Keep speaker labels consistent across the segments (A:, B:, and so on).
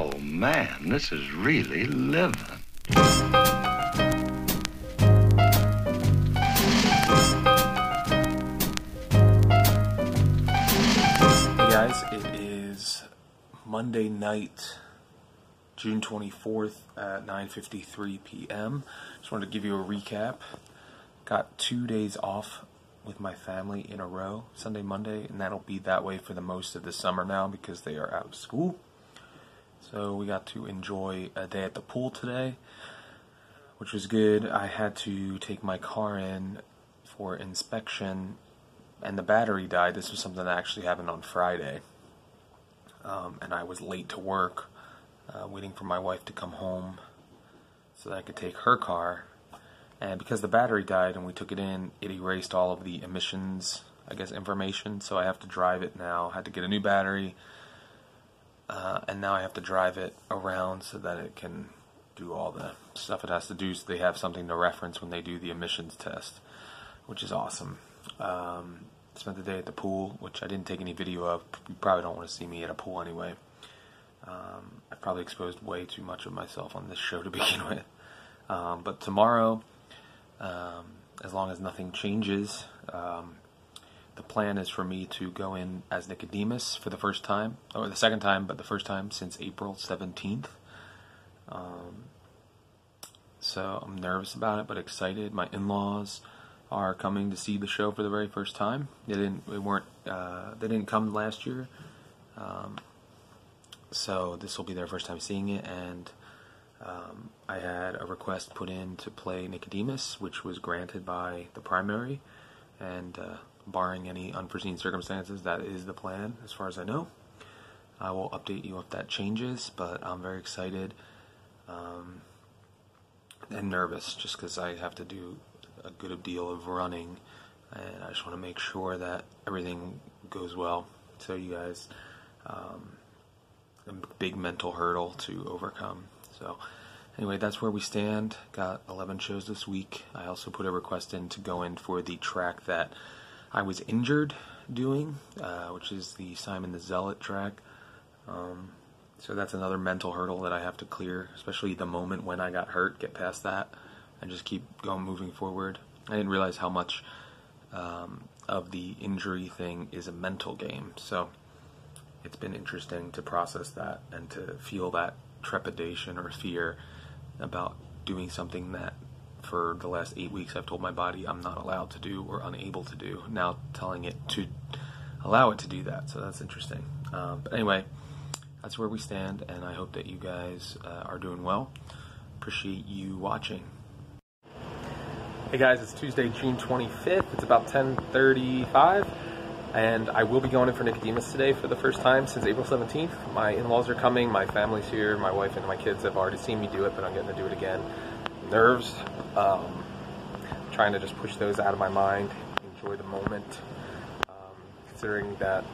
A: Oh, man, this is really living.
B: Hey guys, it is Monday night, June 24th at 9:53 p.m. Just wanted to give you a recap. Got 2 days off with my family in a row, Sunday, Monday, and that'll be that way for the most of the summer now because they are out of school. So we got to enjoy a day at the pool today, which was good. I had to take my car in for inspection and the battery died. This was something that actually happened on Friday. Um, and I was late to work, uh, waiting for my wife to come home so that I could take her car. And because the battery died and we took it in, it erased all of the emissions, I guess, information. So I have to drive it now. I had to get a new battery. Uh, and now I have to drive it around so that it can do all the stuff it has to do so they have something to reference when they do the emissions test, which is awesome. Um, spent the day at the pool, which I didn't take any video of. You probably don't want to see me at a pool anyway. Um, I probably exposed way too much of myself on this show to begin with. Um, but tomorrow, um, as long as nothing changes, um, the plan is for me to go in as Nicodemus for the first time, or the second time, but the first time since April 17th. Um, so I'm nervous about it, but excited. My in laws are coming to see the show for the very first time. They didn't. They weren't. Uh, they didn't come last year. Um, so this will be their first time seeing it, and um, I had a request put in to play Nicodemus, which was granted by the primary, and uh, barring any unforeseen circumstances, that is the plan as far as I know. I will update you if that changes, but I'm very excited um, and nervous just because I have to do a good deal of running, and I just want to make sure that everything goes well. So you guys, um, a big mental hurdle to overcome. So anyway, that's where we stand. Got 11 shows this week. I also put a request in to go in for the track that I was injured doing, uh, which is the Simon the Zealot track. Um, so that's another mental hurdle that I have to clear, especially the moment when I got hurt, get past that and just keep going moving forward. I didn't realize how much um, of the injury thing is a mental game. So it's been interesting to process that and to feel that trepidation or fear about doing something that for the last eight weeks I've told my body I'm not allowed to do or unable to do. Now telling it to allow it to do that. So that's interesting. Um, but anyway, that's where we stand, and I hope that you guys uh, are doing well. Appreciate you watching. Hey guys, it's Tuesday, June 25th. It's about 10:35, and I will be going in for Nicodemus today for the first time since April 17th. My in-laws are coming, my family's here, my wife and my kids have already seen me do it, but I'm getting to do it again. Nerves, um, trying to just push those out of my mind, enjoy the moment, um, considering that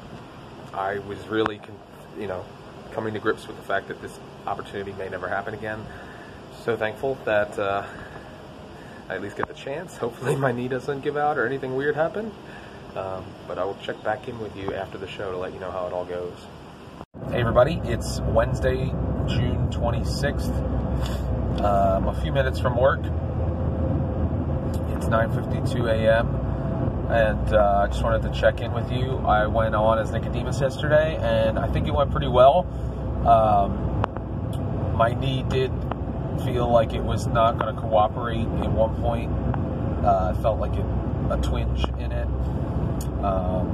B: I was really, you know, coming to grips with the fact that this opportunity may never happen again. So thankful that. Uh, I at least get the chance. Hopefully, my knee doesn't give out or anything weird happen. Um, but I will check back in with you after the show to let you know how it all goes. Hey, everybody, it's Wednesday, June 26th. Um, a few minutes from work. It's 9:52 a.m. And uh, I just wanted to check in with you. I went on as Nicodemus yesterday, and I think it went pretty well. Um, my knee did feel like it was not going to cooperate at one point. Uh, I felt like it, a twinge in it. Um,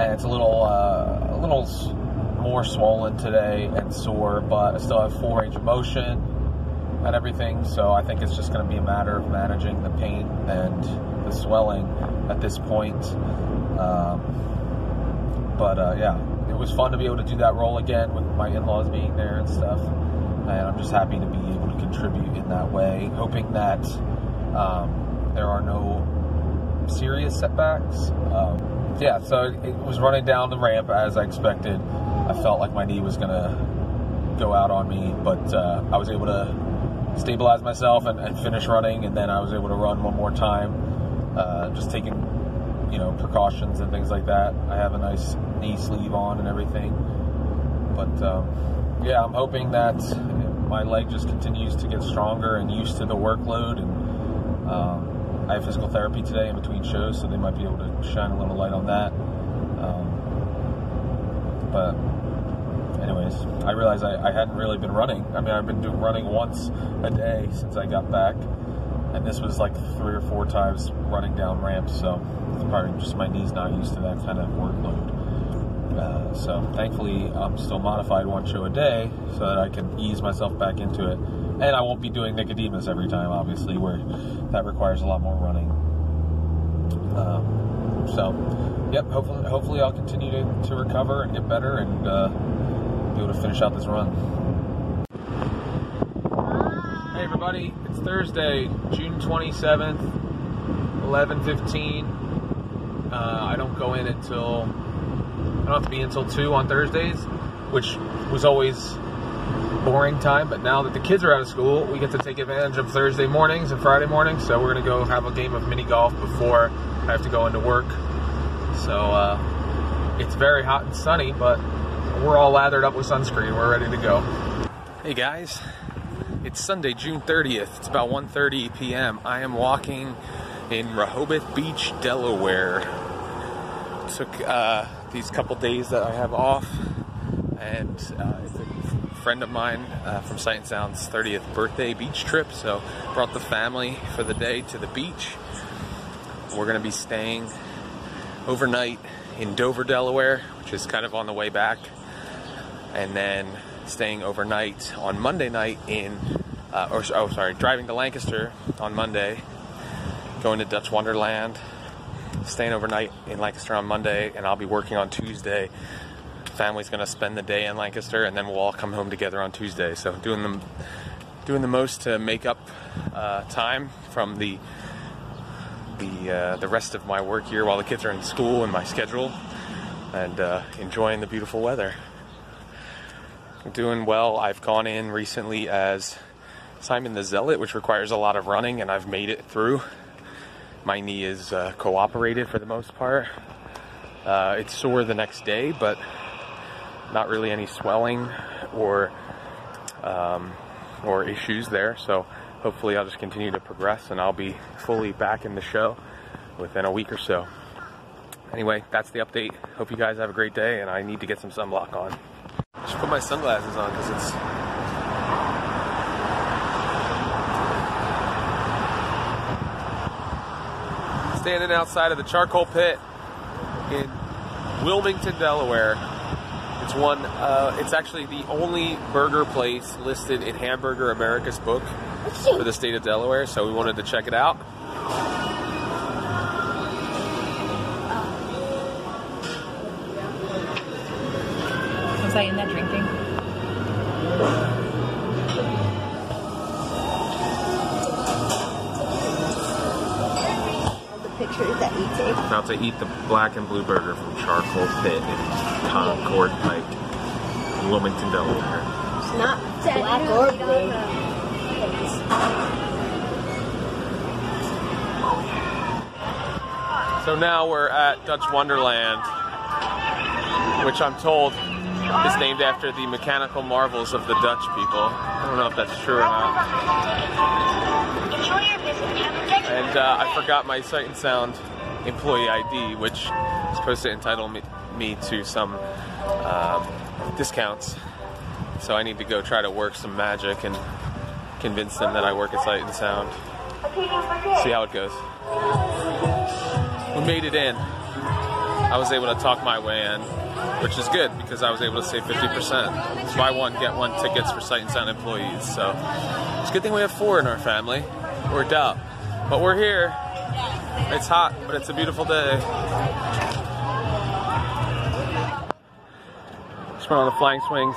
B: and it's a little, uh, a little more swollen today and sore, but I still have full range of motion and everything. So I think it's just going to be a matter of managing the pain and the swelling at this point. Um, but uh, yeah, it was fun to be able to do that role again with my in-laws being there and stuff and I'm just happy to be able to contribute in that way, hoping that um, there are no serious setbacks. Um, yeah, so it was running down the ramp as I expected. I felt like my knee was going to go out on me, but uh, I was able to stabilize myself and, and, finish running, and then I was able to run one more time, uh, just taking you know precautions and things like that. I have a nice knee sleeve on and everything, but um, yeah, I'm hoping that my leg just continues to get stronger and used to the workload. And um, I have physical therapy today in between shows, so they might be able to shine a little light on that. Um, but anyways, I realized I, I, hadn't really been running. I mean, I've been doing running once a day since I got back, and this was like three or four times running down ramps. So probably just my knees not used to that kind of workload. Uh, so thankfully, I'm still modified one show a day so that I can ease myself back into it. And I won't be doing Nicodemus every time, obviously, where that requires a lot more running. So, yep, hopefully, hopefully I'll continue to, to recover and get better and uh, be able to finish out this run. Hey everybody, it's Thursday, June 27th, 11:15. Uh, I don't go in until I don't have to be until 2 on Thursdays, which was always boring time. But now that the kids are out of school, we get to take advantage of Thursday mornings and Friday mornings. So we're going to go have a game of mini golf before I have to go into work. So uh, it's very hot and sunny, but we're all lathered up with sunscreen. We're ready to go. Hey guys, it's Sunday, June 30th. It's about 1.30 p.m. I am walking in Rehoboth Beach, Delaware. Took uh, these couple days that I have off, and uh, it's a friend of mine uh, from Sight and Sound's 30th birthday beach trip, so brought the family for the day to the beach. We're to be staying overnight in Dover, Delaware, which is kind of on the way back, and then staying overnight on Monday night in, uh, or oh sorry, driving to Lancaster on Monday, going to Dutch Wonderland, staying overnight in Lancaster on Monday, and I'll be working on Tuesday. Family's going to spend the day in Lancaster, and then we'll all come home together on Tuesday. So doing the doing the most to make up uh, time from the the uh, the rest of my work here while the kids are in school and my schedule, and uh, enjoying the beautiful weather. doing well. I've gone in recently as Simon the Zealot, which requires a lot of running, and I've made it through my knee is uh, cooperated for the most part. Uh, it's sore the next day, but not really any swelling or um, or issues there. So hopefully, I'll just continue to progress, and I'll be fully back in the show within a week or so. Anyway, that's the update. Hope you guys have a great day, and I need to get some sunblock on. Should put my sunglasses on because it's standing outside of the charcoal pit in Wilmington, Delaware. It's one. Uh, it's actually the only burger place listed in Hamburger America's book for the state of Delaware. So we wanted to check it out.
C: Was I in
D: that we
B: About to eat the black and blue burger from Charcoal Pit in Concord Pike, Wilmington, Delaware.
D: It's not black or blue.
B: So now we're at Dutch Wonderland, which I'm told is named after the mechanical marvels of the Dutch people. I don't know if that's true or not. And uh, I forgot my Sight and Sound employee ID, which is supposed to entitle me, me to some um, discounts. So I need to go try to work some magic and convince them that I work at Sight and Sound. See how it goes. We made it in. I was able to talk my way in, which is good because I was able to save 50%. It's buy one, get one tickets for Sight and Sound employees. So it's a good thing we have four in our family. Worked out. But we're here. It's hot, but it's a beautiful day. Just went on the flying swings.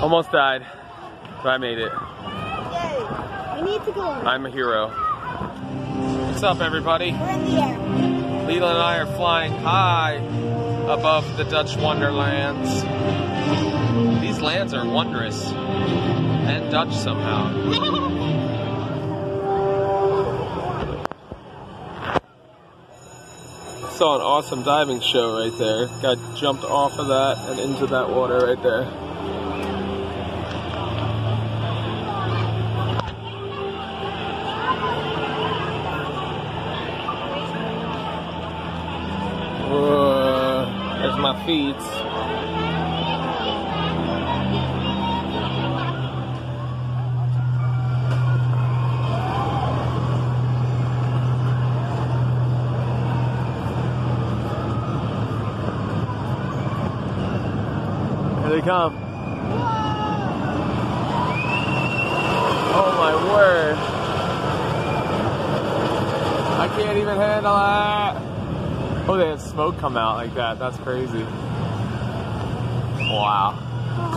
B: Almost died, but I made it.
D: Yay! We need to go.
B: I'm a hero. What's up, everybody?
D: We're in the air.
B: Leela and I are flying high above the Dutch wonderlands. These lands are wondrous and Dutch somehow. saw an awesome diving show right there. Got jumped off of that and into that water right there. Whoa, there's my feet. They come. Oh my word. I can't even handle it. Oh, they had smoke come out like that. That's crazy. Wow.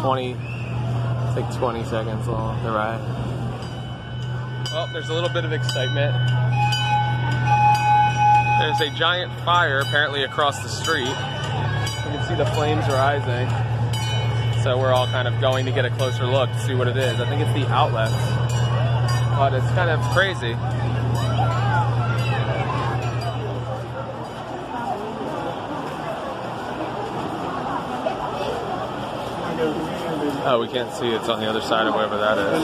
B: 20, it's like 20 seconds long, the ride. Well, there's a little bit of excitement. There's a giant fire apparently across the street. You can see the flames rising. So we're all kind of going to get a closer look to see what it is. I think it's the outlets. But it's kind of crazy. Oh, we can't see. It's on the other side of wherever that is.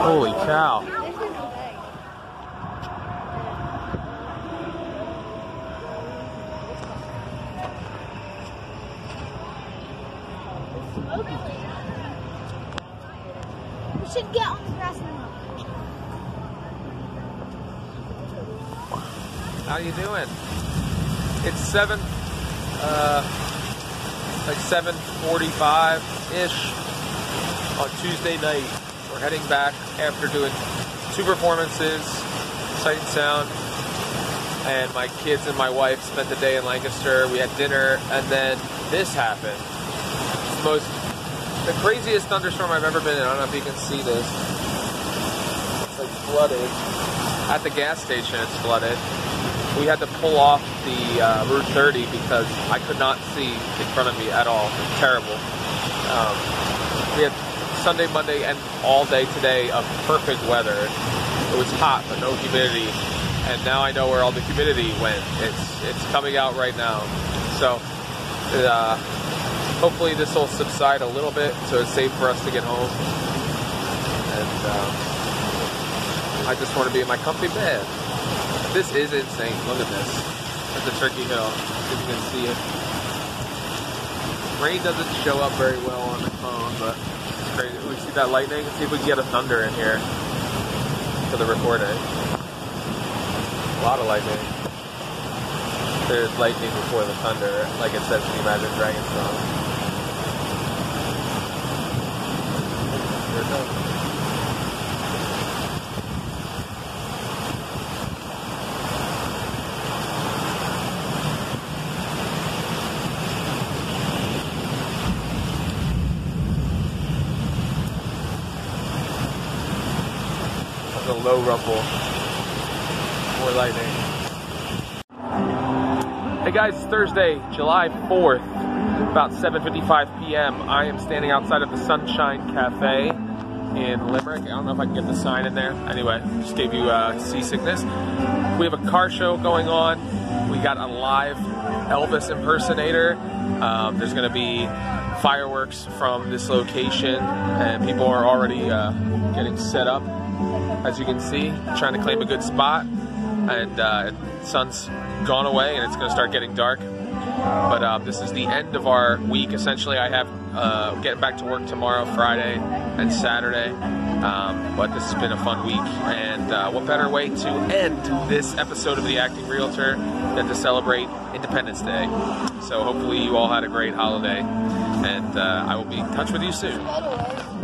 B: Holy cow.
D: We should get on the grass now.
B: How you doing? It's seven, uh, like seven forty-five ish on Tuesday night. We're heading back after doing two performances, sight and sound, and my kids and my wife spent the day in Lancaster. We had dinner, and then this happened. It's the most, the craziest thunderstorm I've ever been in. I don't know if you can see this. It's like flooded. At the gas station, it's flooded we had to pull off the uh, Route 30 because I could not see in front of me at all. Terrible. Um, we had Sunday, Monday, and all day today of perfect weather. It was hot, but no humidity. And now I know where all the humidity went. It's it's coming out right now. So uh, hopefully this will subside a little bit, so it's safe for us to get home. And um, I just want to be in my comfy bed. This is insane. Look at this. That's a Turkey Hill. If you can see it. Rain doesn't show up very well on the phone, but it's crazy. We see that lightning. Let's see if we can get a thunder in here for the recording. A lot of lightning. There's lightning before the thunder, like it says in the Imagine Dragons song. Low rumble. Lightning. Hey guys, it's Thursday, July 4th, about 7.55 p.m. I am standing outside of the Sunshine Cafe in Limerick. I don't know if I can get the sign in there. Anyway, just gave you uh, seasickness. We have a car show going on. We got a live Elvis impersonator. Um, there's going to be fireworks from this location, and people are already uh, getting set up. As you can see, trying to claim a good spot, and uh, sun's gone away, and it's going to start getting dark. But uh, this is the end of our week. Essentially, I have uh, getting back to work tomorrow, Friday, and Saturday. Um, but this has been a fun week, and uh, what better way to end this episode of the Acting Realtor than to celebrate Independence Day? So hopefully you all had a great holiday, and uh, I will be in touch with you soon.